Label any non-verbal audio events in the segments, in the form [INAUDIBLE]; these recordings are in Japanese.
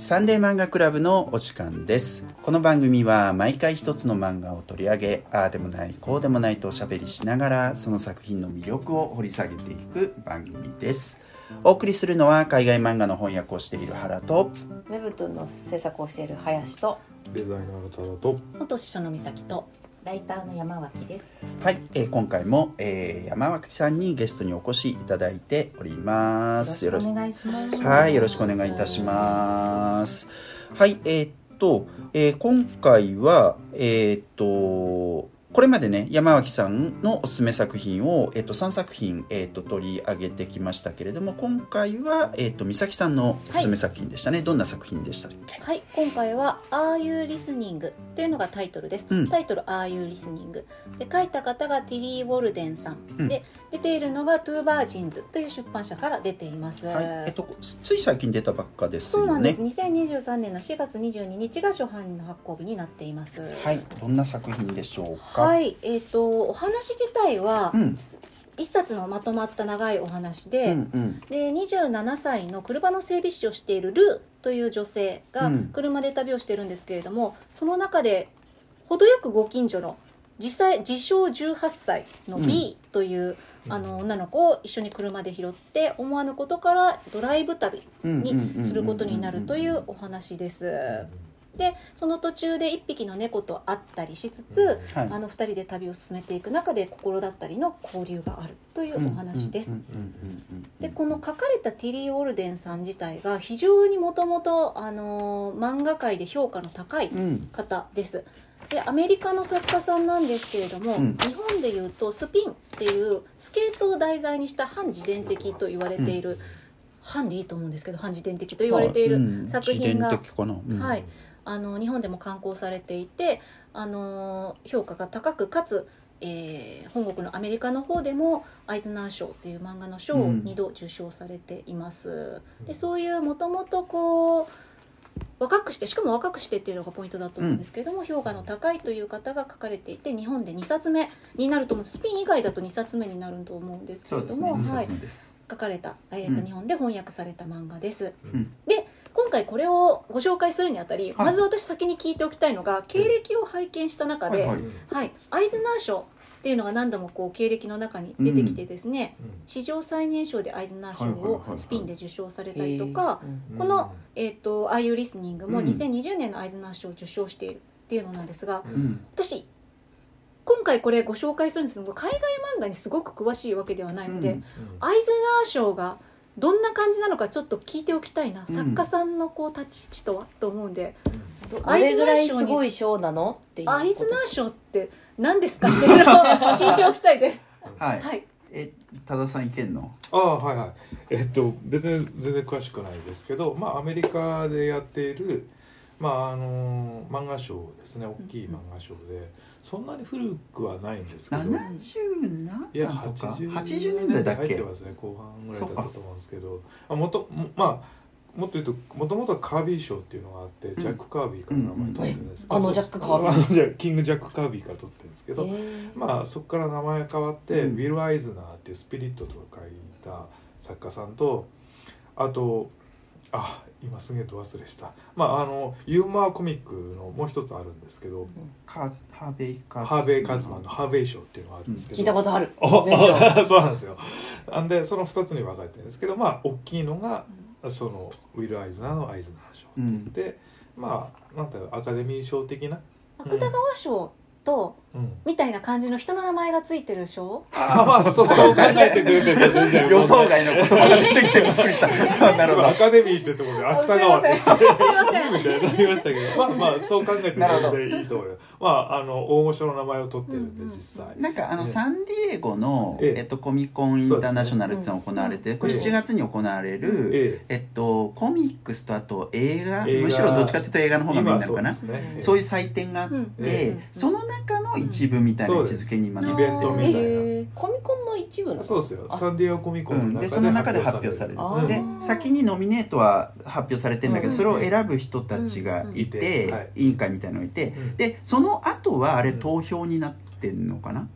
サンデー漫画クラブのお時間です。この番組は毎回一つの漫画を取り上げああでもないこうでもないとおしゃべりしながらその作品の魅力を掘り下げていく番組です。お送りするのは海外漫画の翻訳をしている原とウェブトゥンの制作をしている林とデザイナーの太郎と元司書の美咲とライターの山脇です。はい、えー今回も、えー山脇さんにゲストにお越しいただいておりますよろしくお願いします。はい、よろしくお願いいたします。はい、えーっと、えー今回は、えーっと、これまでね、山脇さんのおすすめ作品を、えーっと、3作品、えーっと、取り上げてきましたけれども、今回は、えーっと、美咲さんのおすすめ作品でしたね。どんな作品でしたっけ？はい。今回は「Are You Listening」っていうのがタイトルです、うん。タイトル「Are You Listening」で書いた方がティリー・ウォルデンさん、うん。で出ているのが「トゥーバージンズ」という出版社から出ています、はい、えっと、つい最近出たばっかですよね。そうなんです。2023年の4月22日が初版の発行日になっています。はい、どんな作品でしょうか？はい。えっ、とお話自体はうん、一冊のまとまった長いお話で、うん、うん。で27歳の車の整備士をしているルーという女性がうん。車で旅をしてるんですけれども、その中で程よくご近所の実際自称18歳の B という、あの女の子を一緒に車で拾って思わぬことからドライブ旅にすることになるというお話です。でその途中で1匹の猫と会ったりしつつ、はい。あの2人で旅を進めていく中で心だったりの交流があるというお話です。うん。うん。うん。うん。うん。でこの書かれたティリー・オルデンさん自体が非常にもともと漫画界で評価の高いうん。方です。でアメリカの作家さんなんですけれども、うん。日本でいうとスピンっていうスケートを題材にした反自伝的と言われている、反でいいと思うんですけど反自伝的と言われているうん。作品が、自伝的かな。うん。はい、あの日本でも刊行されていてあの評価が高くかつ、えー本国のアメリカの方でもアイズナー賞っていう漫画の賞をうん2度受賞されています。でそういうもともとこう若くしてしかも若くしてっていうのがポイントだと思うんですけれども、評価の高いという方が書かれていて日本で2冊目になると思うスピン以外だと2冊目になると思うんですけれども、二はい。書かれた、えーとうん。日本で翻訳された漫画です。うん。で今回これをご紹介するにあたり、はい。まず私先に聞いておきたいのが経歴を拝見した中で、ははい。いはい。アイズナー賞っていうのが何度もこう経歴の中に出てきてですね、史上最年少でアイズナー賞をスピンで受賞されたりとか、うんこの「えー、と Are You Listening」もうん。2020年のアイズナー賞を受賞しているっていうのなんですが、うん。私今回これご紹介するんですけど海外漫画にすごく詳しいわけではないので、うん。アイズナー賞がどんな感じなのかちょっと聞いておきたいな、うん。作家さんのこう立ち位置とはと思うんで、どどれぐらいすごい賞なのっていうことアイズナー賞って何ですかっていうのを聞いておきたいです。はい。はい、え、多田さんいけんの？ああはいはい。えっと別に全然詳しくないですけどまあアメリカでやっているまああの漫画賞ですね。大きい漫画賞でそんなに古くはないんですけど。七十何いや年とか？80八十年代だっけ入って。ますね後半ぐらいだったと思うんですけど。あもともまあもっと言うともともとはカービー賞っていうのがあって、ジャック・カービーから名前取ってるんですけど、あのジャックカービーキング・ジャック・カービーから取ってるんですけど、えー。まあそこから名前変わって、うん。ウィル・アイズナーっていうスピリットとか書いた作家さんとあとあ今すげえと忘れした。まああのユーモアコミックのもう一つあるんですけど、カハーベイカハーベイ・カズマンのハーベイ賞っていうのがあるんですけど、聞いたことある。[LAUGHS] ああそうなんですよ。なんでその2つに分かれてるんですけどまあ大きいのがそのウィル・アイズナーのアイズナー賞うん。でまあなんだろうアカデミー賞的な、芥川賞とうん、みたいな感じの人の名前がついてる賞あまあそうそう考えてくれてると全然予想外の言葉が出てきてびっくりした。なるほど。ア。カデミーってところで芥川って。あすいません。みたいになりましたけど。まあまあそう考えて全然いいと思うよ。まああの大御所の名前を取ってるんでうんうん実際。なんかあのねサンディエゴの、ええ。えっと、コミコンインターナショナルっていうのが行われて、これええ7月に行われる、ええ。っと、コミックスとあと映画むしろどっちかっていうと映画の方がメインなのかな？今そうですね。そういう祭典があって、その中の一部みたいな位置づけに今なってイベントみたいな。えー。コミコンの一部なの？そうですよ。あサンディエゴコミコンうん、でその中で発表される。で先にノミネートは発表されてんだけど、うんそれを選ぶ人たちがいて、委員会みたいのがいて、うんでその後はあれうん投票になってんのかな、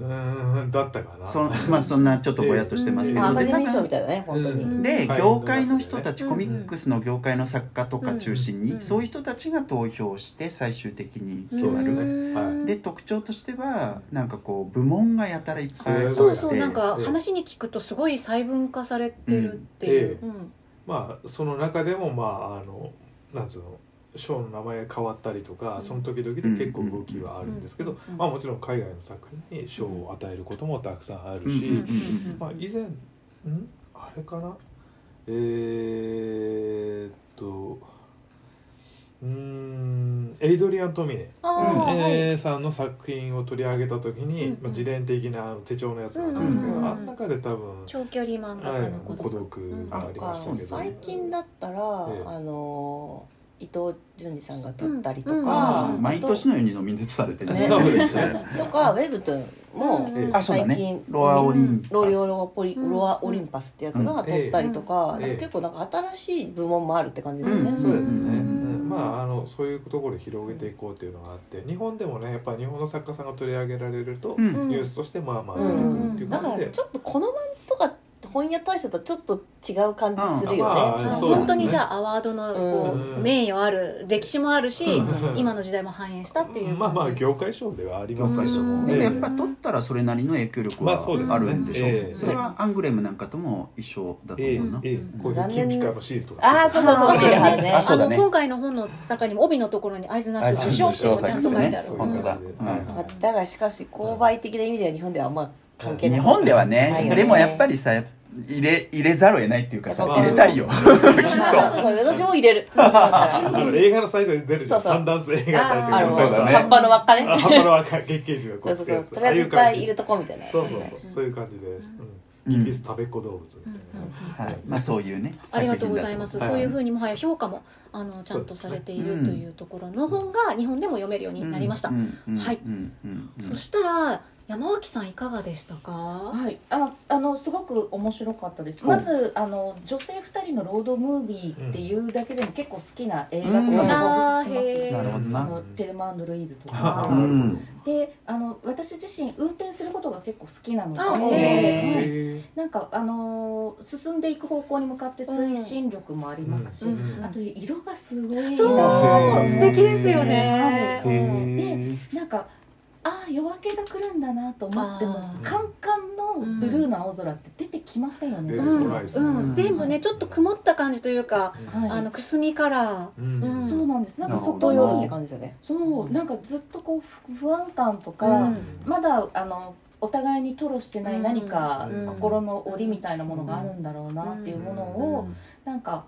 うーんだったかな。そまあそんなちょっとぼやっとしてますけど、ー賞み分たいだねん。ではい。業界の人たち、うんコミックスの業界の作家とか中心に、うん。そういう人たちが投票して最終的に決まる。ねはい。で特徴としてはなんかこう部門がやたらいっぱいあって。そうそうええなんかええ話に聞くとすごい細分化されてるっていう、うん。うんまあその中でもまああのなんつうの賞の名前が変わったりとか、うん。その時々で結構動きはあるんですけど、うん。まあもちろん海外の作品に賞を与えることもたくさんあるし、まあ以前ん？あれかな？えー、っとうーんエイドリアン・トミネ、えー。さんの作品を取り上げた時に、まあ、自伝的な手帳のやつがあるんですけど、うん。うん。うん。あん中で多分、長距離漫画はい家の孤孤独、ありましたけど、最近だったら、ええ。あの伊藤潤二さんが撮ったりとうんか、うん。毎年のようにノミネートされてるね。[LAUGHS] とかウェブトゥンも最近ロアオリンパス。ロリオロポリうん。ロアオリンパスってやつが撮ったりとか,、結構なんか新しい部門もあるって感じですよね、うん。そうですね、まああのそういうところで広げていこうっていうのがあって日本でもねやっぱ日本の作家さんが取り上げられると、うん。ニュースとしてまあまあ出うてくるっていん、うだから感じで、ちょっとこのまんとか本屋大賞とちょっと違う感じするよね、うん。本当にじゃあアワードのこう、うん。名誉ある歴史もあるし、うん。今の時代も反映したっていう感じ、まあまあ業界賞ではありますけどうん。でもやっえぱ取ったらそれなりの影響力はあるんでしょう、ええ。それはアングレムなんかとも一緒だとええ思うな、ええ。こういう残念金ピカのシールとか。ああそうそうそう。シール貼るね。あそうだね。の今回の本の中にも帯のところに会津なし受賞ってちゃんと書いてある、ね本当だ。はいまあだがしかし購買的な意味では日本ではあんま関係ない日本ではないよね。でもやっぱりさ入れ入れざるを得ないっていうかさ入れたいよ。きっ [LAUGHS] そう私も入れる。映画の最初に出るじゃん。そうそう。三段数映画祭とあかーそうだね。葉っぱの輪っかね。あ葉っぱの若い月桂樹がこそううそう。そうとりあえずいっぱいいるとこみたいな。そうそうそう。そういう感じです、うん。うん。イギリス食べっ子動物みたいな、はい。まあそういうねありがとうございます。そういうふうにもはや評価もあのちゃんとされているというところの本が日本でも読めるようになりました。はいうんうんうんそしたら山脇さんいかがでしたか？はい、ああのすごく面白かったです。まずあの女性二人のロードムービーっていうだけでも結構好きな映画とかうん。動物しあます。なるほどな。あのテルマルイーズとあか。ーうん。であの私自身運転することが結構好きなので、なんかあのー進んでいく方向に向かって推進力もありますし、あと色がすごい。そう素敵ですよはね。い。へー。なんかああ夜明けが来るんだなと思ってもカンカンのブルーの青空って出てきませんよね、うん。全部ねちょっと曇った感じというか、はいあのくすみカラー。うん。うん。そうなんです。なんか外夜と夜って感じですよね。そう。なんかずっとこう不不安感とか、うん。まだあのお互いに吐露してない何かうん。心の折みたいなものがあるんだろうなっていうものをなんか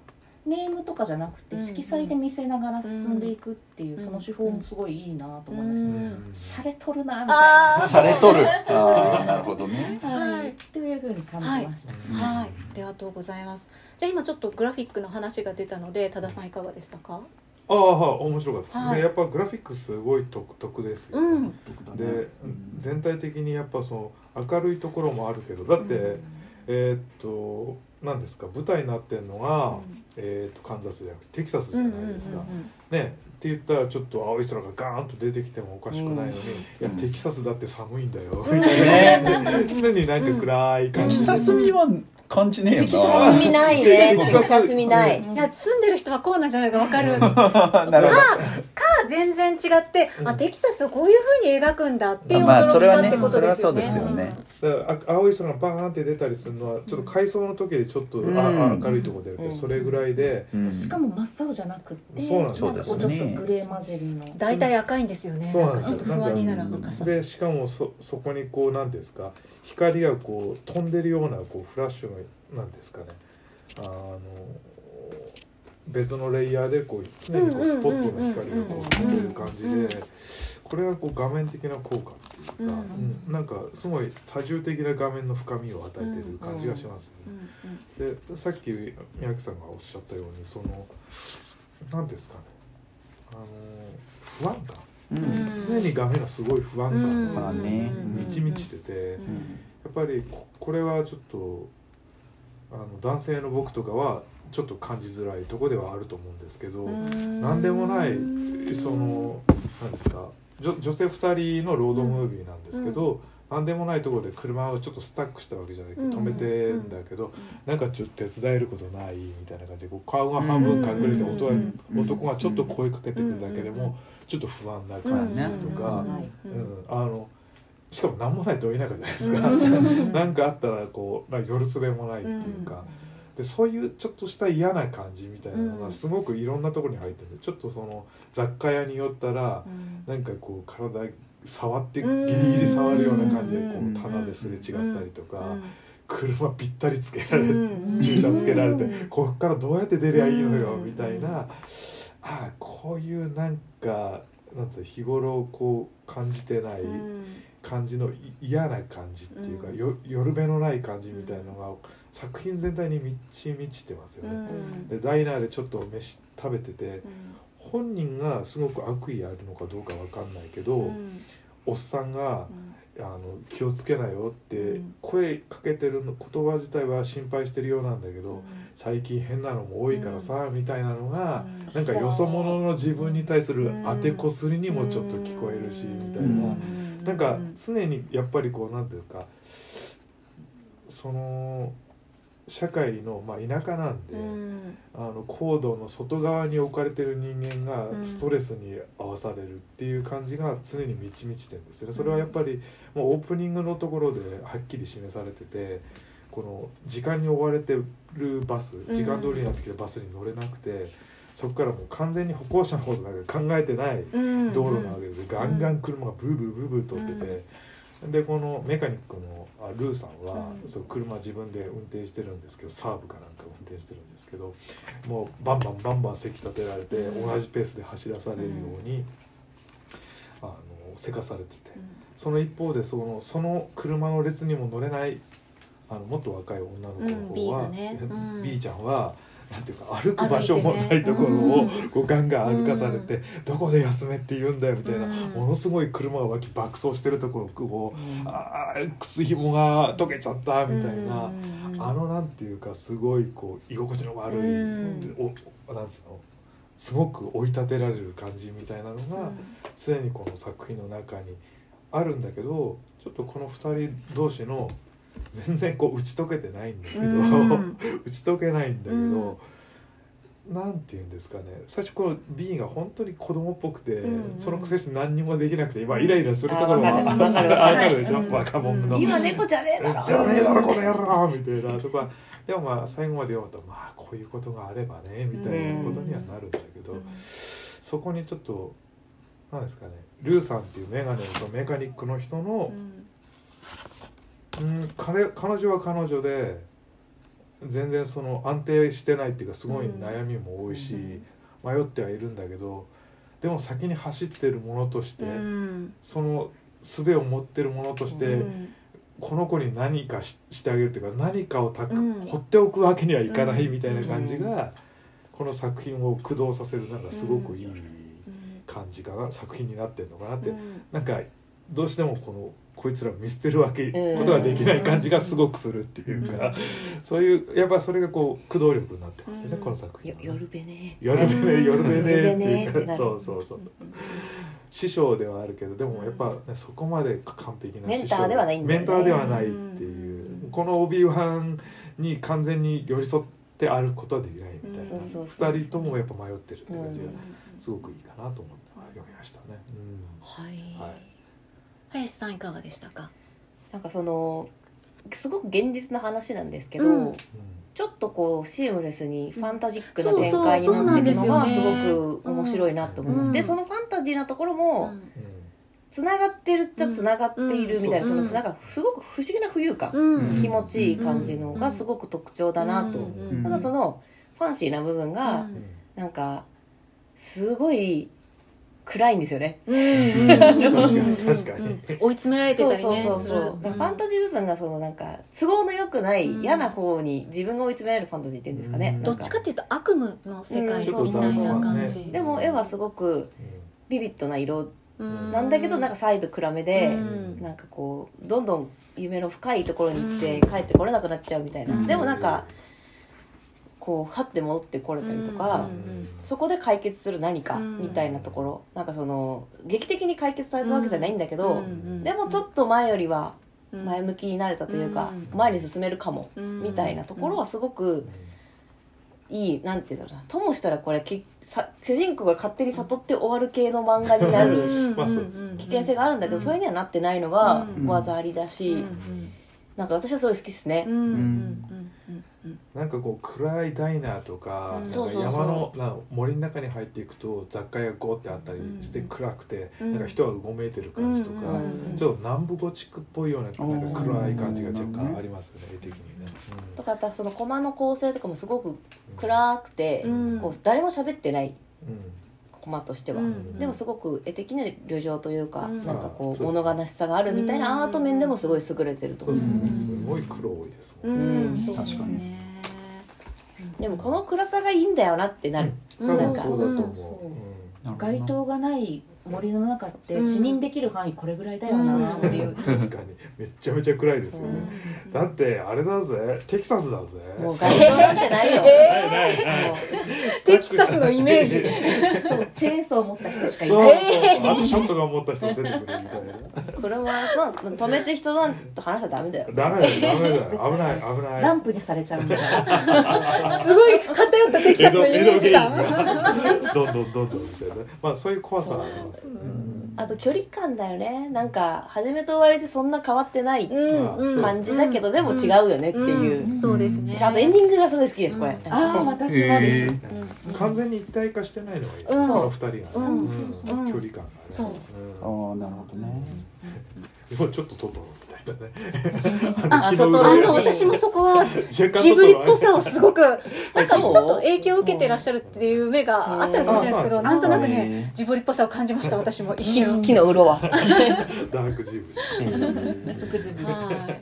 ネームとかじゃなくてうん色彩で見せながら進んでいくっていううんその手法もすごいいいなと思いました、うんシャレとるなみたいな、あー。されとる。なるほどね。はい。はいっていうふうに感じました、はい、ありがとうございます。じゃあ今ちょっとグラフィックの話が出たので、多田さんいかがでしたか？ああはい面白かったです、はい。でやっぱグラフィックすごい独特ですよ。ね、うん。で全体的にやっぱその明るいところもあるけどだって、えーっと何ですか？舞台になってるのが、えーっとカンザスじゃなくてテキサスじゃないですか、ねって言ったらちょっと青い空がガーンと出てきてもおかしくないのに、いやテキサスだって寒いんだよ、みたいな常になんか暗いテ感じキサス味は感じねえよテキサス味ないね。テキサス味ない。いや住んでる人はこうなんじゃないかわかる。[LAUGHS] なな全然違って、あテキサスをこういう風に描くんだっていう驚きかってことですよね。それはそうですよね。青い空がバーンって出たりするのはちょっと海藻の時でちょっと、うん。ああ明るいところ出るけど、うん。それぐらいで、うん。しかも真っ青じゃなくってそうなんですなんかこうちょっとグレー混じりの大体赤いんですよね。そうなんんですよ。と不安になる赤さ。でしかもそそこにこうなんですか光がこう飛んでるようなこうフラッシュのなんですかね。あの別のレイヤーでこう常にこうスポットの光がこう飛んでる感じでこれがこう画面的な効果っていうか、うんうんなんかすごい多重的な画面の深みを与えてる感じがしますね。でさっき宮城さんがおっしゃったようにその何ですかねあの不安感常に画面がすごい不安感が満ち満ちてて、やっぱりこれはちょっとあの男性の僕とかはちょっと感じづらいとこではあると思うんですけど、なんでもないその何ですか女女性2人のロードムービーなんですけど、何でもないところで車をちょっとスタックしたわけじゃないけどうん。止めてんだけど、なんかちょっと手伝えることないみたいな感じでこう顔が半分隠れてうん。男がうん。男がちょっと声かけてくるだけでもちょっと不安な感じとか、うん。うん。あのしかも何もないと田舎じゃないですか、うん。なんかあったらこうなんか夜すべもないっていうか、でそういうちょっとした嫌な感じみたいなのうん。がすごくいろんなところに入ってるんでちょっとその雑貨屋に寄ったらうん。なんかこう体触ってギうんリギリ触るような感じでこうんう棚ですれ違ったりとかうん車ぴったりつけられてうん駐車つけられてうんこっからどうやって出りゃいいのようんみたいなああこういうなんかなんつうの日頃こう感じてないうん。感じのい嫌な感じっていうか、うん。よ夜べのない感じみたいなのが作品全体に満ち満ちてますようね。ん。でダイナーでちょっと飯食べててうん本人がすごく悪意あるのかどうかわかんないけど、うん。おっさんがあの気をつけなよってうん。声かけてるの言葉自体は心配してるようなんだけど、うん。最近変なのも多いからさ、みたいなのが、うん。なんかよそ者の自分に対する当てこすりにもちょっと聞こえるし、みたいな、うん。なんか常にやっぱりこうなんていうかその社会の、まあ、田舎なんで、うん。あの行動の外側に置かれてる人間がうん。ストレスに合わされるっていう感じが常に満ち満ちてるんですよね。それはやっぱりもうオープニングのところではっきり示されててこの時間に追われてるバス時間通りになってきてバスに乗れなくて、そこからもう完全に歩行者のことなんか考えてないうん。道路なわけで、ガンガン車がブーブーブーブー通ってて、でこのメカニックのあルーさんは、うんそう車自分で運転してるんですけどサーブかなんか運転してるんですけどもうバンバンバンバン席立てられて、うん。同じペースで走らされるように、あのせかされてて。うん。その一方でそのその車の列にも乗れないあのもっと若い女の子の方は、ね。うん。[LAUGHS] B ちゃんは。なんていうか歩く場所もないところをこうガンガン歩かされて、どこで休めって言うんだよみたいな、うん。ものすごい車が脇爆走してるところをあー靴ひもが溶けちゃったみたいな、あのなんていうかすごいこう居心地の悪い、うん。おなんつうのすごく追い立てられる感じみたいなのが常にこの作品の中にあるんだけどちょっとこの2人同士の全然こう打ち解けてないんだけど、うん。[LAUGHS] 打ち解けないんだけど、なんて言うんですかね。最初この B が本当に子供っぽくて、うんそのくせして何にもできなくて今イライラするところはあわかる。でしょ、うん。若者の。今猫じゃねえだろ。じゃねえだろこの野郎みたいな。とかでもまあ最後まで読むとまあこういうことがあればねみたいなことにはなるんだけど、そこにちょっとなんですかね。ルーさんっていうメガネのメカニックの人の、うん、彼彼女は彼女で全然その安定してないっていうかすごい悩みも多いし、うん。迷ってはいるんだけどでも先に走ってるものとして、その術を持ってるものとして、この子に何かししてあげるっていうか何かをたく、うん。放っておくわけにはいかないみたいな感じうが、この作品を駆動させるなんかすごくいい感じかな、作品になってるのかなって、なんかどうしてもこのこいつら見捨てるわけ、うん。ことができない感じがすごくするっていうか、そういうやっぱそれがこう駆動力になってますよね、うん。この作品よ夜べね。夜べね夜べねっていうか。そうそうそう。師匠ではあるけどでもやっぱ、ね、そこまで完璧なメンターではないね。メンターではないっていう、このオビワンに完全に寄り添ってあることはできないみたいな、うん。そうそうそう二人ともやっぱ迷ってるって感じがうん。すごくいいかなと思って読みましたね。はい。はい林さんいかがでしたか？なんかそのすごく現実な話なんですけど、うん。ちょっとこうシームレスにファンタジックな展開になっていくのがすごく面白いなと思います、うん。でそのファンタジーなところもうん。つながってるっちゃつながっているみたいな、うん。そのなんかすごく不思議な浮遊感、うん。気持ちいい感じのがすごく特徴だなと、うん。ただそのファンシーな部分がうん。なんかすごい暗いんですよね、うん。うん。確かに確かに。うん。追い詰められてたりね。そうそうそうファンタジー部分がそのなんか都合の良くないうん。嫌な方に自分が追い詰められるファンタジーっていうんですかね、うん。どっちかっていうと悪夢の世界うん。みたいな感そうじ。そうでも絵はすごくうんビビッドな色。うん。なんだけどなんかサイド暗めで、うん。なんかこうどんどん夢の深いところに行ってうん。帰ってこれなくなっちゃうみたいな、うん。でもなんかこうはって戻ってこれたりとかうんそこで解決する何かうん。みたいなところ、なんかその劇的に解決されたわけじゃないんだけど、うんうんでもちょっと前よりはうん。前向きになれたというか、うん前に進めるかも、うんみたいなところはすごくいいなんていうんだろうな。ともしたらこれきさ主人公が勝手に悟って終わる系の漫画になる危険性があるんだけど、それにはなってないのがうん。技ありだし、なんか私はすごい好きですね、うんうんうん。うんなんかこう暗いダイナーとか,、山のな森の中に入っていくと雑貨屋がゴーってあったりしてうん暗くて、うん。なんか人がうごめいてる感じとか、うんうんちょっと南部ゴチックっぽいようななんか暗い感じが若うん干ありますよね絵的にね。とかやっぱそのコマの構成とかもすごく暗くて、うん。こう誰も喋ってないうん。うんコマとしては、うんでもすごく絵的な旅情というか、うん。なんかこう物悲しさがあるみたいなアート面でもすごい優れてると思う、そうです。ね、うん。すごい黒多いですもんね。うん。確かねでもこの暗さがいいんだよなってなる、うん。多なんか。分そうだと思う。街灯がない森の中ってうん。視認できる範囲これぐらいだよなっていう、確かに。めっちゃめちゃ暗いですよね。だってあれだぜ。テキサスだぜ。もう街灯なんてないよ、ないないない。もテキサスのイメージ。そうチェーンソーを持った人しかいそうない。そう。あとショットガン持った人出てくるみたいな。う車そう止めて人なんと話しちゃダメだよ。ダメだよダメだよ。危ない危ない。ランプにされちゃうんだすごい偏ったテキサスのイメージ感どんどんどんどんみたいな。まあそういう怖さますよね。あと距離感だよね。なんか初めと終わりでそんな変わってないうんうん。感じだけど、でも違うよねっていう、うん。そうですね。私あとエンディングがすごい好きですこれ、ああ私もでへすー完全に一体化してないのがいい。うん。この二人が距離感がね。そう。うん。ああなるほどね。でもちょっとトトロみたね。あトトロの私もそこは [LAUGHS] ジブリっぽさをすごく [LAUGHS] なんかちょっと影響を受けてらっしゃるっていう目があったのかもしれないですけどうん。なんとなくへねージブリっぽさを感じました私も [LAUGHS] 一瞬。木のうろは。ダークジブリ。えー福自分はい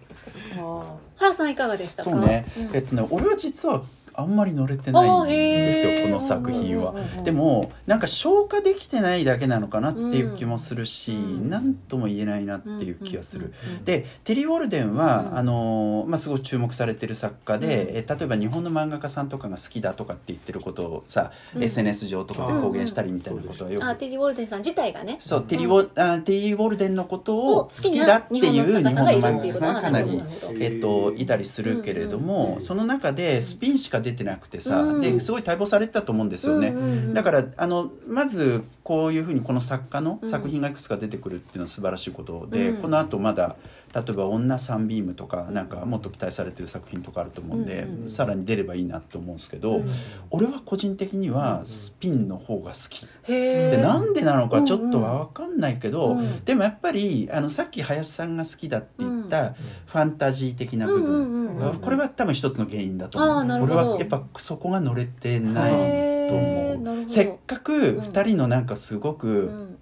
原さんいかがでしたか？そうね、うん。えっとね俺は実はあんまり乗れてないんですよこの作品は。でもなんか消化できてないだけなのかなっていう気もするしうん。何とも言えないなっていう気がする。でテリー・ウォルデンは、うん。あのーまあ、すごい注目されてる作家で、うん。え例えば日本の漫画家さんとかが好きだとかって言ってることをさ、うん。SNS 上とかで公言したりみたいなことはよく、あテリー・ウォルデンさん自体がね。そうテリーウォ、あテリー・ウォルデンのことを好きだっていう日本の漫画家さんがかなり、えっと、いたりするけれども、うんその中でスピンしか出てなくてさ、うん。ですごい待望されてたと思うんですよね。だからあのまずこういうふうにこの作家の作品がいくつか出てくるっていうのは素晴らしいことで、うん。このあとまだ例えば「女サンビーム」とかなんかもっと期待されてる作品とかあると思うんで、うんさらに出ればいいなと思うんですけど、うん俺は個人的にはスピンの方が好き。へえでなんでなのかちょっとは分かんないけど、うんでもやっぱりあのさっき林さんが好きだって言ったファンタジー的な部分、うんうんうんうんこれは多分一つの原因だと思う。俺はやっぱそこが乗れてないと思う。せっかく2人のなんかすごうくん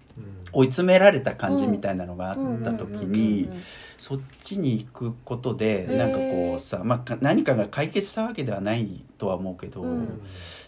追い詰められた感じみたいなのがあった時うんうんにうんうんそっちに行くことでなんかこうさ、まあか、何かが解決したわけではないとは思うけど、うん。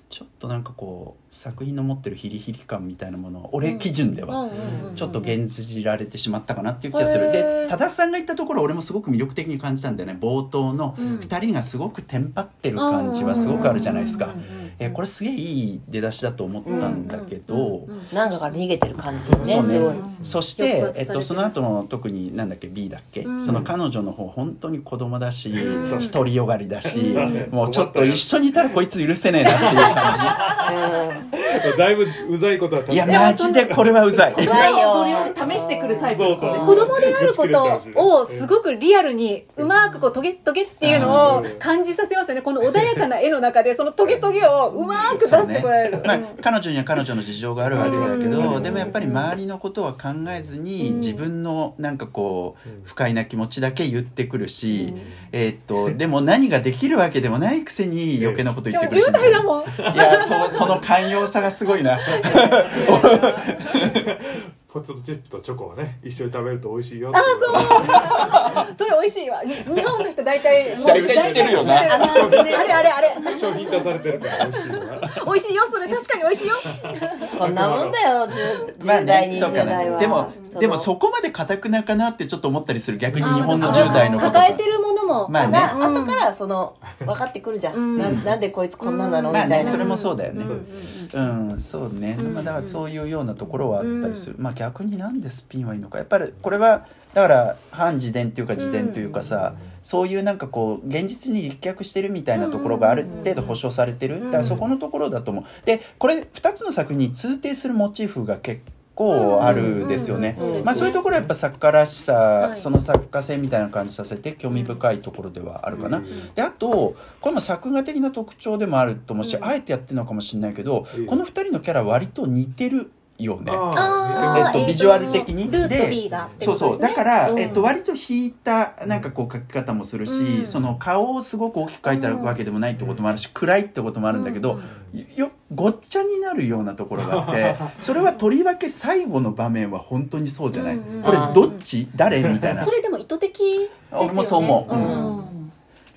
ちょっとなんかこう作品の持ってるヒリヒリ感みたいなものを俺基準では、うんうんうんちょっと減じられてしまったかなっていう気がする。へでー。多田さんが言ったところ俺もすごく魅力的に感じたんだよね。冒頭のうん。2人がすごくテンパってる感じはすごくあるじゃないですか。えーこれすげえいい出だしだと思ったんだけど、うんうんなんかから逃げてる感じねそうね。すごい。そしててえっと、るその後の特になんだっけ B だっけ、うん。その彼女の方本当に子供だしうん。独りよがりだし、うん。もうちょっと一緒にいたらこいつ許せねえなっていう感 [LAUGHS] だいぶうざいことはじい。やマジでこれはうざい。うざいよ踊りを試してくるタイプの子です子供であることをすごくリアルにうまくこうトゲトゲっていうのを感じさせますよね。この穏やかな絵の中で [LAUGHS] そのトゲトゲをうまく出してこられる、まあうん、彼女には彼女の事情があるわけだけうん。どでもやっぱり周りのことは考えずにうん。自分のなんかこううん。不快な気持ちだけ言ってくるし、えーっとでも何ができるわけでもないくせに余計なこと言ってくるし、10代だもん。いやそその寛容さがすごいな。[LAUGHS] ポテトチップとチョコをね一緒に食べると美味しいよあそう。[LAUGHS] それ美味しいわ。に日本の人大体もう大体知ってるよな。大体知ってるあれあれあれ商品化されてるから美味しいのが美味しいよそれ確かに美味しいよ。[LAUGHS] こんなもんだよ。10, まあ10代ねそうか20代はなでものでもそこまで固くなかなってちょっと思ったりする逆にあ日本のそれ10代の子と。か抱えてるものもまあね。後からその分かってくるじゃん、うん。ななんでこいつこんなんなの、まあみたいな、ねそれもそうだよね。うん。うん。そうね、うんまあ、だからそういうようなところはあったりする、まあ逆になんでスピンはいいのか。やっぱりこれはだから反自伝っていうか自伝というかさ、そういうなんかこう現実に立脚してるみたいなところがある程度保証されてる。だからそこのところだと思う。でこれ2つの作品に通底するモチーフが結構あるですよね。うん。うん。うん。まあそういうところはやっぱ作家らしさ、はい。その作家性みたいな感じさせて興味深いところではあるかな、うん。であとこれも作画的な特徴でもあると思うし、うん。あえてやってるのかもしれないけど、ええこの2人のキャラ割と似てるよね。えっとビジュアル的に。ルートでそうそう。だから、うん。えっと、割と引いたなんかこう描き方もするし、うん。その顔をすごく大きく描いてあるわけでもないってこともあるし、暗いってこともあるんだけど、よごっちゃになるようなところがあって [LAUGHS] それはとりわけ最後の場面は本当にそうじゃない、うんうん。これどっち？誰？みたいな。それでも意図的ですよね。俺もそう思う。うん。ん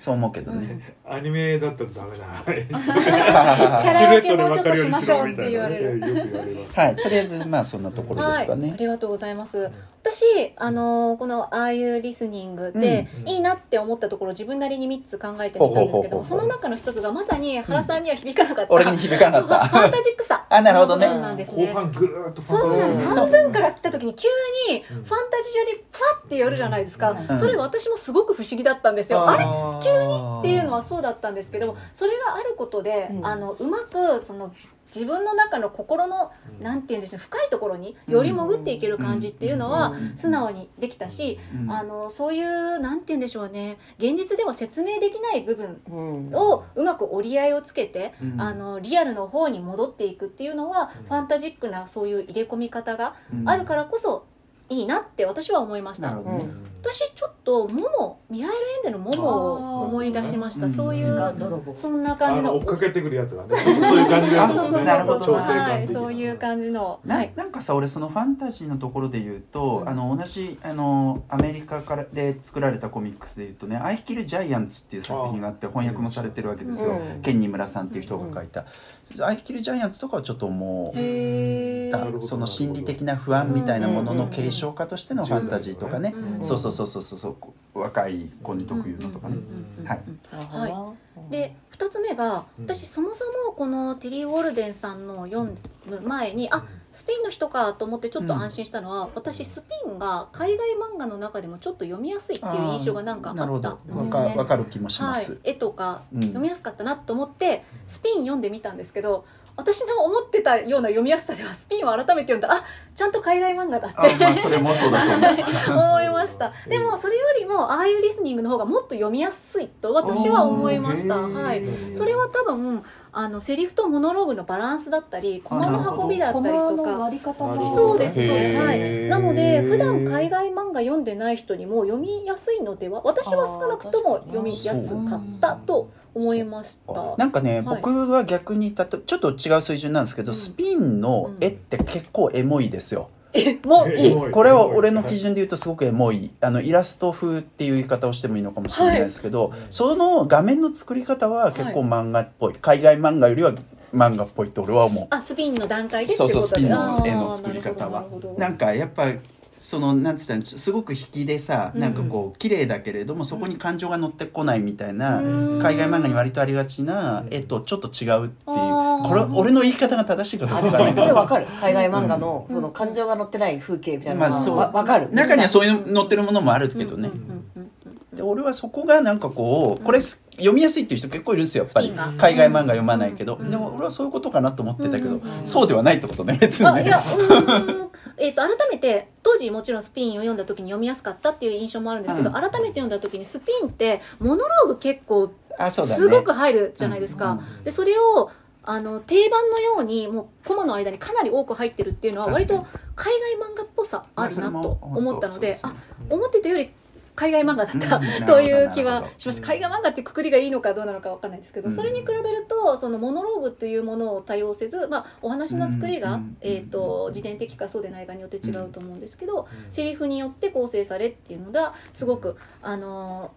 そう思うけどね。アニメだったらダメだ。[LAUGHS] [LAUGHS] キャラ分けもうちょっとしましょうって言わはい、とりあえずまあそんなところですかはい、あね。りがとうございます。私、あのーこのああいうリスニングで、うん。いいなって思ったところ自分なりに3つ考えてみたんですけどもその中の一つがまさに原さんには響かなかった、俺に響かなかった。[LAUGHS] ファンタジックさ。あなるほどね。なんです後ね。半ぐるーっとそうなんです。半分から来た時に急にファうんンタジー上にパッてやるじゃないですか、うん。それ私もすごく不思議だったんですよ、あれ？急にっていうのはそうだったんですけどもそれがあることで、うん。あのうまくその自分の中の心の、うん。なんて言うんでしょう深いところにより潜っていける感じっていうのはうん。素直にできたし、うん。あのそういうなんて言うんでしょうね現実では説明できない部分うん。をうまく折り合いをつけて、うん。あのリアルの方に戻っていくっていうのは、うん。ファンタジックなそういう入れ込み方がうん。あるからこそいいなって私は思いました。なるほど。ね。私ちょっとモモミハイル・エンデのモモを思い出しました。そういう時間泥棒。そんな感じの。追っかけてくるやつがね。そういう感じですよあねなるほどはいそういう感じの。なはい。なんかさ俺そのファンタジーのところで言うと、うん。あの同じあのアメリカからで作られたコミックスで言うとね「アイキル・ジャイアンツ」っていう作品があって翻訳もされてるわけですよ、うん。ケンニムラさんっていう人が書いた「アイキル・ジャイアンツ」とかはちょっと思うその心理的な不安みたいなものの継承家としてのファンタジーとかね、うんそうそうそうそうそうそう若い子に特有のとかね、うんはいなるほどなで2つ目がうん。私そもそもこのティリー・ウォルデンさんの読む前にあスペインの人かと思ってちょっと安心したのは、私スペインが海外漫画の中でもちょっと読みやすいっていう印象がなんかあったんですわか。かる気もします、はい、絵とかうん。読みやすかったなと思ってスピン読んでみたんですけど私の思ってたような読みやすさではスピンを改めて読んだ。らあちゃんと海外漫画だって。あまあそれもそうだと思う。[LAUGHS] 思いました。でもそれよりもああいうリスニングの方がもっと読みやすいと私は思いました、はい、それは多分あのセリフとモノローグのバランスだったりコマの運びだったり駒のとか。割り方がそうです。そうです、はい、なので普段海外漫画読んでない人にも読みやすいのでは私は少なくとも読みやすかったと思いました。なんかね、はい。僕は逆にたとちょっと違う水準なんですけど、うん。スピンの絵って結構エモいですよ、えもういいエモい。これは俺の基準で言うとすごくエモい。あのイラスト風っていう言い方をしてもいいのかもしれないですけど、はいその画面の作り方は結構漫画っぽい、海外漫画よりは漫画っぽいって俺は思う。あスピンの段階でってそうそうスピンことでの絵の作り方は。なんかやっぱそのなんつったのすごく引きでさ、うん。なんかこう綺麗だけれどもそこに感情が乗ってこないみたいな、うん。海外漫画に割とありがちな絵とちょっと違うっていうこれ俺の言い方が正しいかどうかそれわかる。海外漫画のうんその感情が乗ってない風景みたいなのまあそう。はわわかる。中にはそういう載ってるものもあるけどね、で俺はそこがなんかこうこれす読みやすいっていう人結構いるんですよやっぱり。海外漫画読まないけど、うん。でも俺はそういうことかなと思ってたけど、うんそうではないってことね別にね。あいやえーと改めて当時もちろんスピンを読んだ時に読みやすかったっていう印象もあるんですけど、うん。改めて読んだ時にスピンってモノローグ結構すごく入るじゃないですか、うんうんでそれをあの定番のようにもうコマの間にかなり多く入ってるっていうのは割と海外漫画っぽさあるなと思ったので,、あ思ってたより海外漫画だった、うん [LAUGHS] という気はしました。海外漫画ってくくりがいいのかどうなのかわかんないですけど、うんそれに比べるとそのモノローグっていうものを多用せず、まあ、お話の作りが、うんえー、と自伝的かそうでないかによって違うと思うんですけど、うんセリフによって構成されっていうのがすごく、あの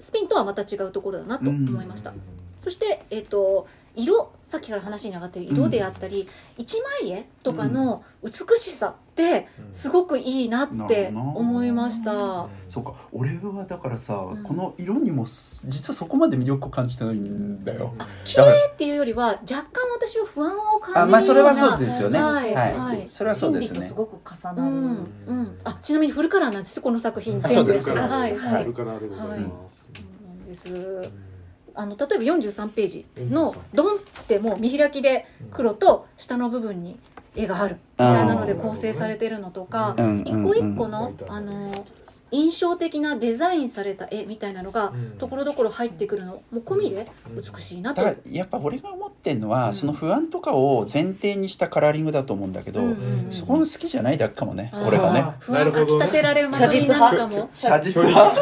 スピンとはまた違うところだなと思いました。そして、えっと色さっきから話に上がってる色であったり、一枚絵とかの美しさってすごくいいなって思いました。そうか。俺はだからさ、うん。この色にもす実はそこまで魅力を感じてないんだよ。綺麗っていうよりは若干私は不安を感じるようなあまあそれはそうですよね。はい。はい。はい。それはそうですね。すごく重なる、うん。うん、あちなみにフルカラーなんですよこの作品。あそうです。フルカラー。はい。はい。フルカラーでござい。ますなんです。うんあの例えば43ページの43ドンってもう見開きで黒と下の部分に絵がある。みたいなので構成されてるのとかうん一個一個うんのあの印象的なデザインされた絵みたいなのがうん。ところどころ入ってくるのも込みで美しいなと。だからやっぱ俺が思ってんのは、うん。その不安とかを前提にしたカラーリングだと思うんだけど、うんうんうんそこが好きじゃないだけかもね、俺がね。不安かきたてられるまとになるかも。[LAUGHS] 写実派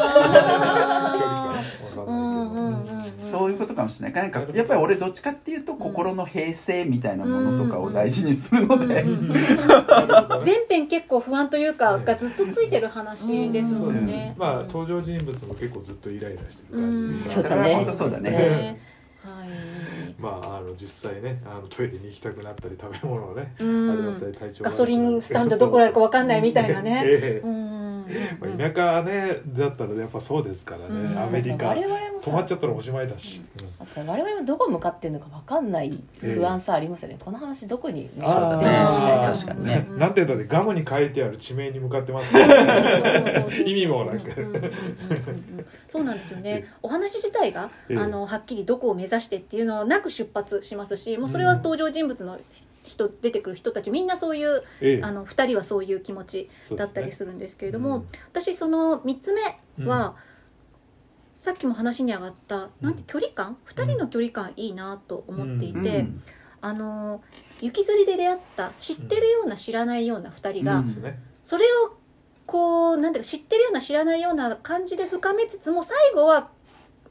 かもしれないなんかやっぱり俺どっちかっていうと心の平静みたいなものとかを大事にするので、うんうん [LAUGHS] 全編結構不安というかがずっとついてる話ですもん。ね。まあ登場人物も結構ずっとイライラしてる感じ。うん。がそれは本当そうだね。ね。はい。まああの実際ねあのトイレに行きたくなったり食べ物をね、うあれだっんたり体調ガソリンスタンドどこあるかわかんないみたいなね。[LAUGHS] ええうんまあ、田舎ねだったらやっぱそうですからね、うんアメリカ我々もさ止まっちゃったらおしまいだし、確かに我々もどこ向かってるのか分かんない不安さありますよね、この話どこに向かってるのみたいな。確かにね。うんなんて言うんだってガムに書いてある地名に向かってます。から意味もなくうんうんうんうんそうなんですよね。[LAUGHS] お話自体がええ。あのはっきりどこを目指してっていうのはなく出発しますしもうそれは登場人物の人出てくる人たちみんなそういうええ。あの2人はそういう気持ちだったりするんですけれども、うん。私その3つ目は、さっきも話に上がったなんて距離感、2人の距離感いいなと思っていて、うん。あの雪吊りで出会った知ってるような知らないような2人が、それをこうなんていうか知ってるような知らないような感じで深めつつも最後は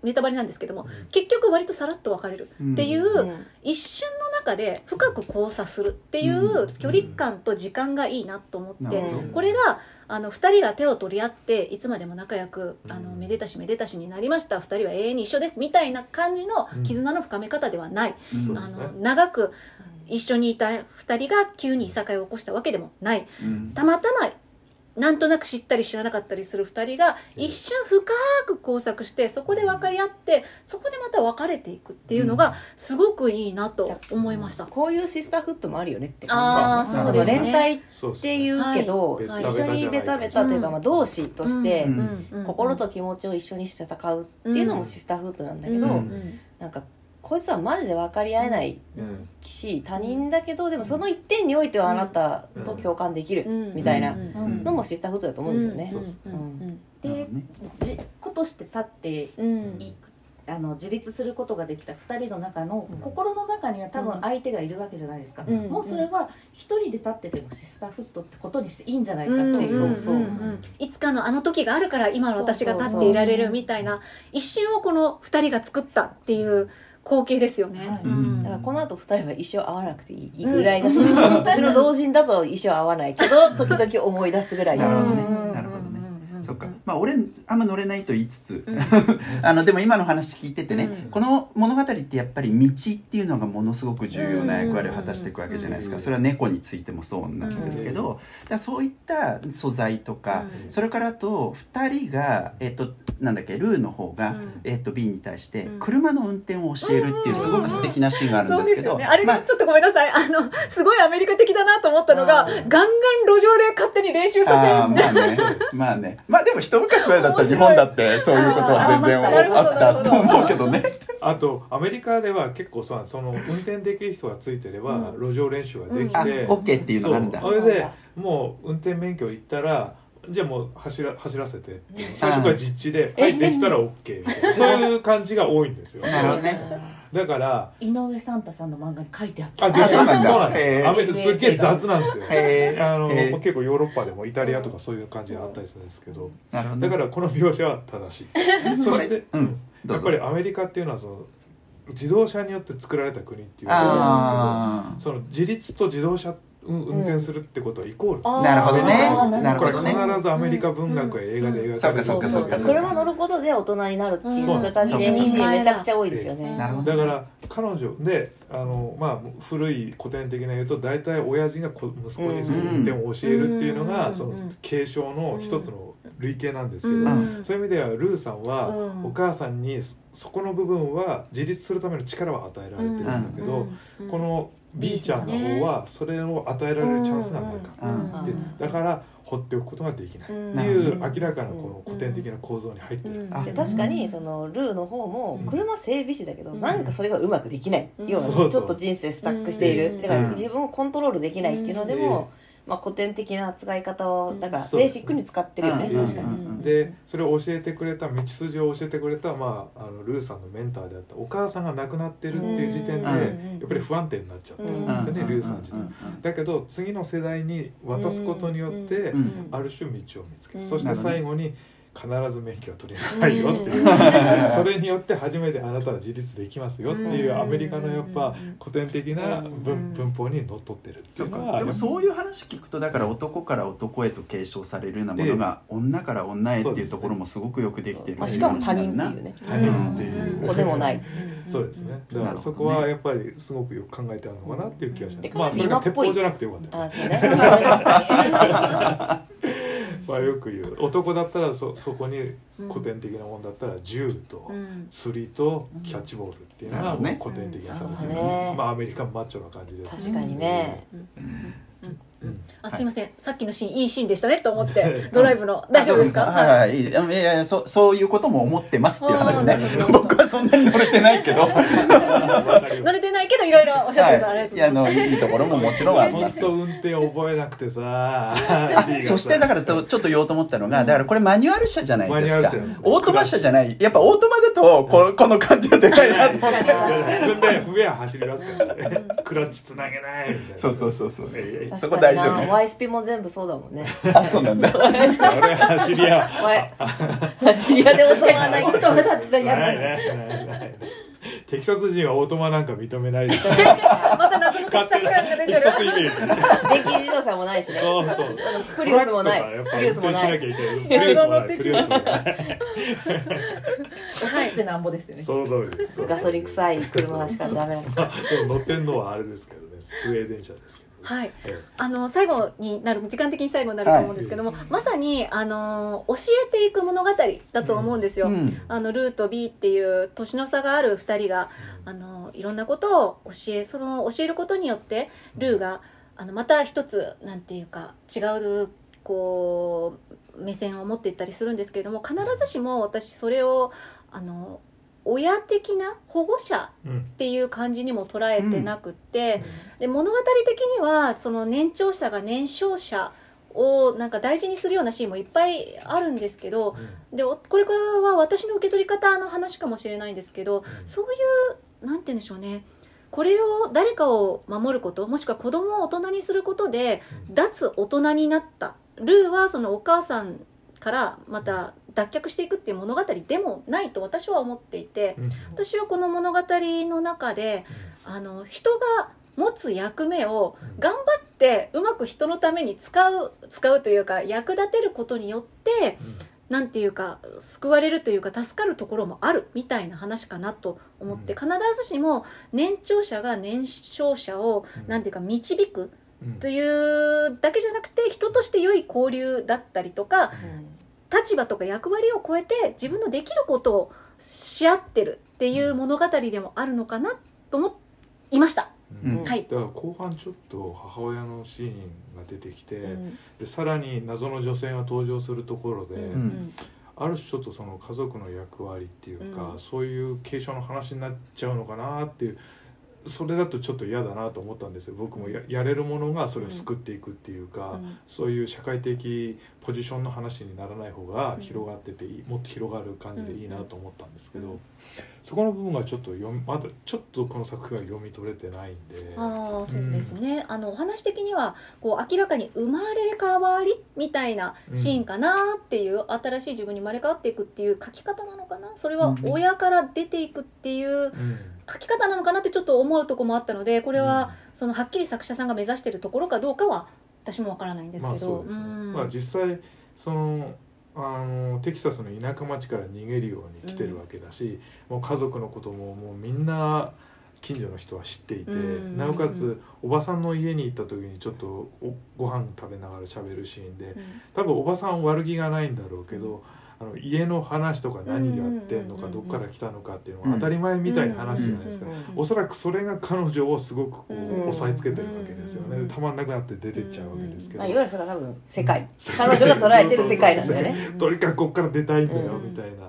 ネタバレなんですけども、うん。結局割とさらっと別れる。っていう、うん。一瞬の中で深く交差するっていう距離感と時間がいいなと思って、これがあの2人が手を取り合っていつまでも仲良くあのうん。めでたしめでたしになりました2人は永遠に一緒ですみたいな感じの絆の深め方ではない、うん。あの長く一緒にいた2人が急にいさかいを起こしたわけでもない。うん。たまたまなんとなく知ったり知らなかったりする2人が一瞬深く交錯してそこで分かり合ってそこでまた別れていくっていうのがすごくいいなと思いました。こういうシスターフットもあるよねってあーそうですね。連帯っていうけど、はい。はい。一緒にベタベタというか、うんまあ、同志としてうん。うん。心と気持ちを一緒にして戦うっていうのもシスターフットなんだけど、うん。うん。なんかこいつはマジで分かり合えないうん。し他人だけどでもその一点においてはあなたと共感できるうん。みたいなうん。のもシスターフットだと思うんですよね。でじ子として立ってうん。いくあの自立することができた2人の中の、心の中には多分相手がいるわけじゃないですか、うん。もうそれは一人で立っててもシスターフットってことにしていいんじゃないかってう。ん。いう、いつかのあの時があるから今の私が立っていられるみたいな一瞬をこの2人が作ったっていう光景ですよね。はい。うん。だからこの後二人は一生会わなくていいぐらいだし、私の同人だと一生会わないけど時々思い出すぐらい。なるほどね。うそっか。まあ俺あんま乗れないと言いつつ、うん。[LAUGHS] あのでも今の話聞いててね、うん。この物語ってやっぱり道っていうのがものすごく重要な役割を果たしていくわけじゃないですか、うん。それは猫についてもそうなんですけど、だそういった素材とか、うん。それからあと2人が、えっとなんだっけルーの方が、うん。えっと B に対してうん。車の運転を教えるっていうすごく素敵なシーンがあるんですけど、あれまあちょっとごめんなさい。あのすごいアメリカ的だなと思ったのがガンガン路上で勝手に練習させるまあね。まあねまあでも一昔前だったら日本だってそういうことは全然あったと思うけどね。あとアメリカでは結構さその運転できる人がついてれば、うん。路上練習ができあて、OK っていうのがあるんだ。それでもう運転免許行ったらじゃあもう走ら走らせてっていう最初から実地で、はい、できたら OK [LAUGHS] そういう感じが多いんですよ。なるほどねだから井上サンタさんの漫画に書いてあった。あそうなんだ。そうなんですアメリカすっげえ雑なんですよ。あの、結構ヨーロッパでもイタリアとかそういう感じがあったりするんですけどなるほど。ねだからこの描写は正しい。[LAUGHS] そして、やっぱりアメリカっていうのはその自動車によって作られた国っていうことなんですけどあその自立と自動車うん運転するってことはイコール、あー。なるほどね。なるこれほどね。必ずアメリカ文学や映画で描かれる。そうかそうかそうか車乗ることで大人になるっていううんそういう感じでそうかそうかめちゃくちゃ多いですよね。なるほどだから彼女であの、まあ、古い古典的な言うと大体親父が子息子にそういう運転を教えるっていうのが、うん。その継承の一つの類型なんですけど、うん。そういう意味ではルーさんは、うん。お母さんにそそこの部分は自立するための力は与えられてるんだけど、うん。この B ちゃんの方はそれを与えられるチャンスがないか。うんら、でだから放っておくことができない、うん。っていう明らかなこの古典的な構造に入ってる。うん。あで確かにそのルーの方も車整備士だけど、うん。なんかそれがうまくできない、うん要はそうそう。ちょっと人生スタックしている、うん。だからうん自分をコントロールできないっていうのでも、まあ、古典的な扱い方をだからベーシックに使ってるよね、うん確かに、うん。でそれを教えてくれた道筋を教えてくれた、まあ、あのルーさんのメンターであったお母さんが亡くなってるっていう時点で、うん。やっぱり不安定になっちゃってるんですよね、うん。ルーさん自体、だけど次の世代に渡すことによって、うん。ある種道を見つける、うん。そして最後に必ず免許は取りなさいよっていう、うん。[LAUGHS] それによって初めてあなたは自立できますよっていううん。アメリカのやっぱうん。古典的な文,、うん。文法にのっとってるってそいううのはか。でもそういう話聞くとだから男から男へと継承されるようなものが女から女へっていうところもすごくよくできてるまあ、しかも他人っていうね。他人っていう、うん。子でもない。そうですね。だからそこはやっぱりすごくよく考えてあるのかなっていう気がします、うん。まあそれが鉄砲じゃなくてよかったよあそうね [LAUGHS] よく言う。男だったらそそこに古典的なもんだったら銃とうん。釣りとキャッチボールっていうのが古典的な形そうで、ね。まあアメリカンマッチョな感じです確かにね。うん。あすいません、さっきのシーンいいシーンでしたねと思ってドライブの。大丈夫ですか？はいはい。はいい。いやいやいやそそういうことも思ってますっていう話ね。あー。なるほど僕はそんなに乗れてないけど。[LAUGHS] 乗れてないけどいろいろおっしゃってください、はいいやあのいいところももちろんあり本ます。当運転覚えなくてさ。[LAUGHS] そしてだからとちょっと言おうと思ったのがだからこれマニュアル車じゃないですか。オートマ車じゃない。やっぱオートマだとここの感じは出ないなと思って。自分で不便走りますからね。クラッチつなげないみたいな。そうそうそうそうそう。そこ大丈夫ワイスピも全部そうだもんね。あそうなんだ。俺走りやお前走り屋で教わらないオートマだったら嫌だないないないテキサス人はオートマなんか認めないですまた謎のテキサス感が出てるキサスイメージ電気自動車もないしねそうそうそうプリウスもないプリウスもないやっぱ運転しなきゃいけないプリウスもないプリウスもない落としてなんぼですよねその通りですガソリン臭い車しかダメなのでも乗ってんのはあれですけどねスウェーデン車ですはい。えあの最後になる時間的に最後になると思うんですけども、まさにあの教えていく物語だと思うんですよ、うん。あのルーと B っていう年の差がある2人があのいろんなことを教えその教えることによってルーがあのまた一つなんていうか違うこう目線を持っていったりするんですけれども必ずしも私それをあの親的な保護者うん。っていう感じにも捉えてなくって、で物語的にはその年長者が年少者をなんか大事にするようなシーンもいっぱいあるんですけどでおこれからは私の受け取り方の話かもしれないんですけどそういうなんて言うんでしょうね。これを誰かを守ることもしくは子供を大人にすることで脱大人になった。ルーはそのお母さんからまた脱却していくっていう物語でもないと私は思っていてうん。私はこの物語の中であの人が持つ役目を頑張ってうまく人のために使う使うというか役立てることによってなんていうか救われるというか助かるところもあるみたいな話かなと思って、うん。必ずしも年長者が年少者をうん。なんていうか導くうん。というだけじゃなくて人として良い交流だったりとか立場とか役割を超えて自分のできることをし合ってるっていう物語でもあるのかなと思いました。うん。はい。だから後半ちょっと母親のシーンが出てきて、うん。でさらに謎の女性が登場するところで、うん。ある種ちょっとその家族の役割っていうか、うん。そういう継承の話になっちゃうのかなっていうそれだとちょっと嫌だなと思ったんですよ。僕もややれるものがそれを救っていくっていうか、うん。そういう社会的ポジションの話にならない方が広がってていい、もっと広がる感じでいいなと思ったんですけど、うん。そこの部分がちょっと読みまだちょっとこの作品は読み取れてないんで。ああそうですね、あのお話的にはこう明らかに生まれ変わりみたいなシーンかなっていう、新しい自分に生まれ変わっていくっていう書き方なのかな。それは親から出ていくっていううん書き方なのかなってちょっと思うとこもあったのでこれはそのはっきり作者さんが目指しているところかどうかは私もわからないんですまけど、まあ実際そのあのテキサスの田舎町から逃げるように来てるわけだし、もう家族のことももうみんな近所の人は知っていて、うん。なおかつおばさんの家に行った時にちょっとおご飯食べながら喋るシーンで多分おばさん悪気がないんだろうけど、あの家の話とか何やってんのか、うんどっから来たのかっていうのが当たり前みたいな話じゃないですか、おそらくそれが彼女をすごくこう、うん。押さえつけてるわけですよね、うん。たまんなくなって出てっちゃうわけですけど、まあ、いわゆるそれが多分世界彼女が捉えてる世界なん。だよねとにかくこっから出たいん。だよ、うん。みたいな、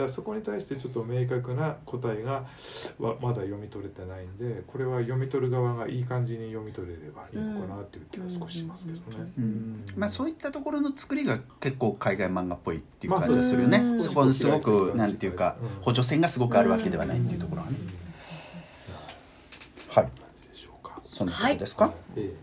からそこに対してちょっと明確な答えがわまだ読み取れてないんでこれは読み取る側がいい感じに読み取れればいいのかなっていう気は少ししますけどね。うんまあそういいったところの作りが結構海外漫画っぽいっていうまあ感じがするよね、そうですそこにすごくうんなんていうかうん補助線がすごくあるわけではないっていうところがね、はい。でしょうか。そんなことですか、え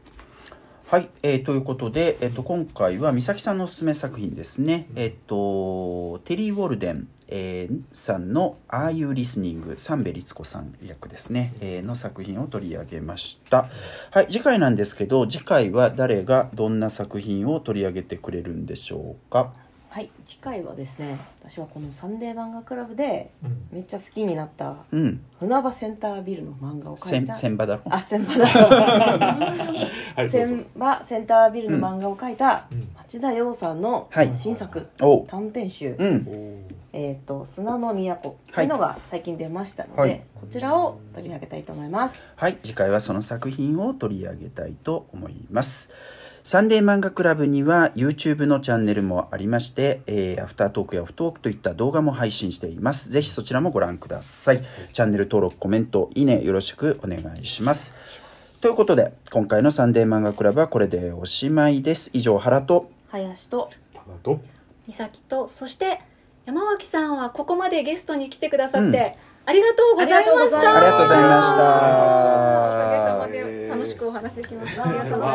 はい、えーということで、えっと今回は美咲さんのおすすめ作品ですね、えっとテリー・ウォルデン、えーさんの「Are You Listening」三部律子さん役ですね、えーの作品を取り上げました。はい次回なんですけど次回は誰がどんな作品を取り上げてくれるんでしょうか？はい次回はですね私はこの「サンデー漫画クラブ」でめっちゃ好きになったうん。船場センタービルの漫画を描千いた。千葉だろあ千葉だ。[LAUGHS] はいどうぞ。千葉センタービルの漫画を描いたうん。町田洋さんのはい。新作短編集。うんえー、と砂の都というのが最近出ましたので、はいこちらを取り上げたいと思います。はい、次回はその作品を取り上げたいと思います。サンデー漫画クラブには YouTube のチャンネルもありまして、えーアフタートークやオフトークといった動画も配信しています。ぜひそちらもご覧ください。チャンネル登録、コメント、いいねよろしくお願いします。ということで、今回のサンデー漫画クラブはこれでおしまいです。以上、原と、林と美咲とそして山脇さんはここまでゲストに来てくださって、うん。ありがとうございました。ありがとうございました。おかげさまで楽しくお話できました。ありがとうごあ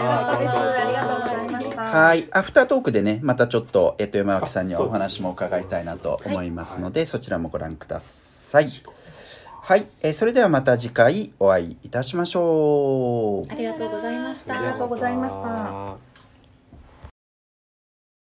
ざいました。はい、アフタートークでね、またちょっと、えっと、山脇さんにはあお話も伺いたいなと思いますので、そちらもご覧ください。はい、えーそれではまた次回お会いいたしましょう。ありがとうございました。ありがとうございました